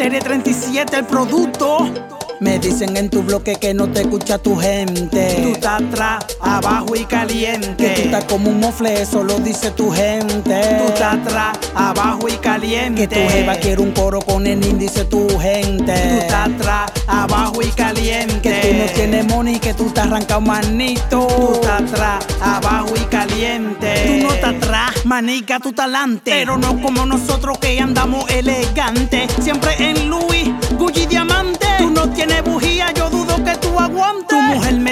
G37 el producto. Me dicen en tu bloque que no te escucha tu gente. Tú estás atrás, abajo y caliente. Que tú estás como un mofle, eso lo dice tu gente. Tú estás atrás, abajo y caliente. Que tu jeva quiere un coro con el índice tu gente. Tú estás atrás, abajo y caliente. Que tú no tienes money, que tú te arrancado manito. Tú estás atrás, abajo y caliente. Tú no estás atrás, manica, tu talante. Pero no como nosotros que andamos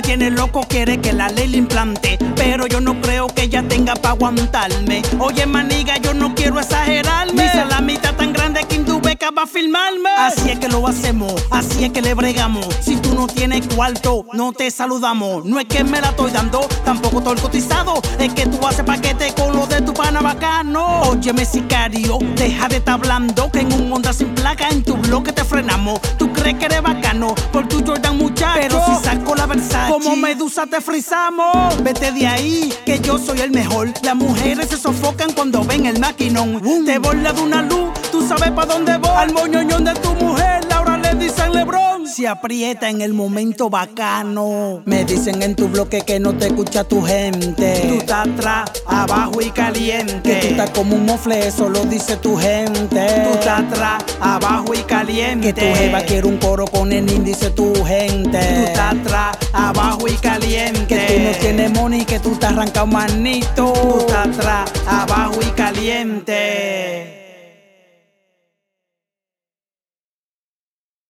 tiene loco, quiere que la ley le implante. Pero yo no creo que ella tenga para aguantarme. Oye, maniga, yo no quiero exagerarme. Mi salamita tan grande que Indubeca va a filmarme. Así es que lo hacemos, así es que le bregamos. Si tú no tienes cuarto, no te saludamos. No es que me la estoy dando, tampoco estoy cotizado. Es que tú haces paquete con lo de tu pana bacano. Óyeme, sicario, deja de estar hablando. Que en un Honda sin placa en tu bloque te frenamos. Tú crees que eres bacano por tu Jordan, muchacho. Medusa te frizamos. Vete de ahí, que yo soy el mejor. Las mujeres se sofocan cuando ven el maquinón. Te borla de una luz, tú sabes pa' dónde voy. Al moñoñón de tu mujer, Laura le dicen Lebron. Se aprieta en el momento bacano. Me dicen en tu bloque que no te escucha tu gente. Tú estás atrás, abajo y caliente. Que tú estás como un mofle, eso lo dice tu gente. Tú estás atrás, abajo y caliente. Que tu jeva quiere un coro con el índice tu gente. Tú Arranca un manito, atrás, abajo y caliente.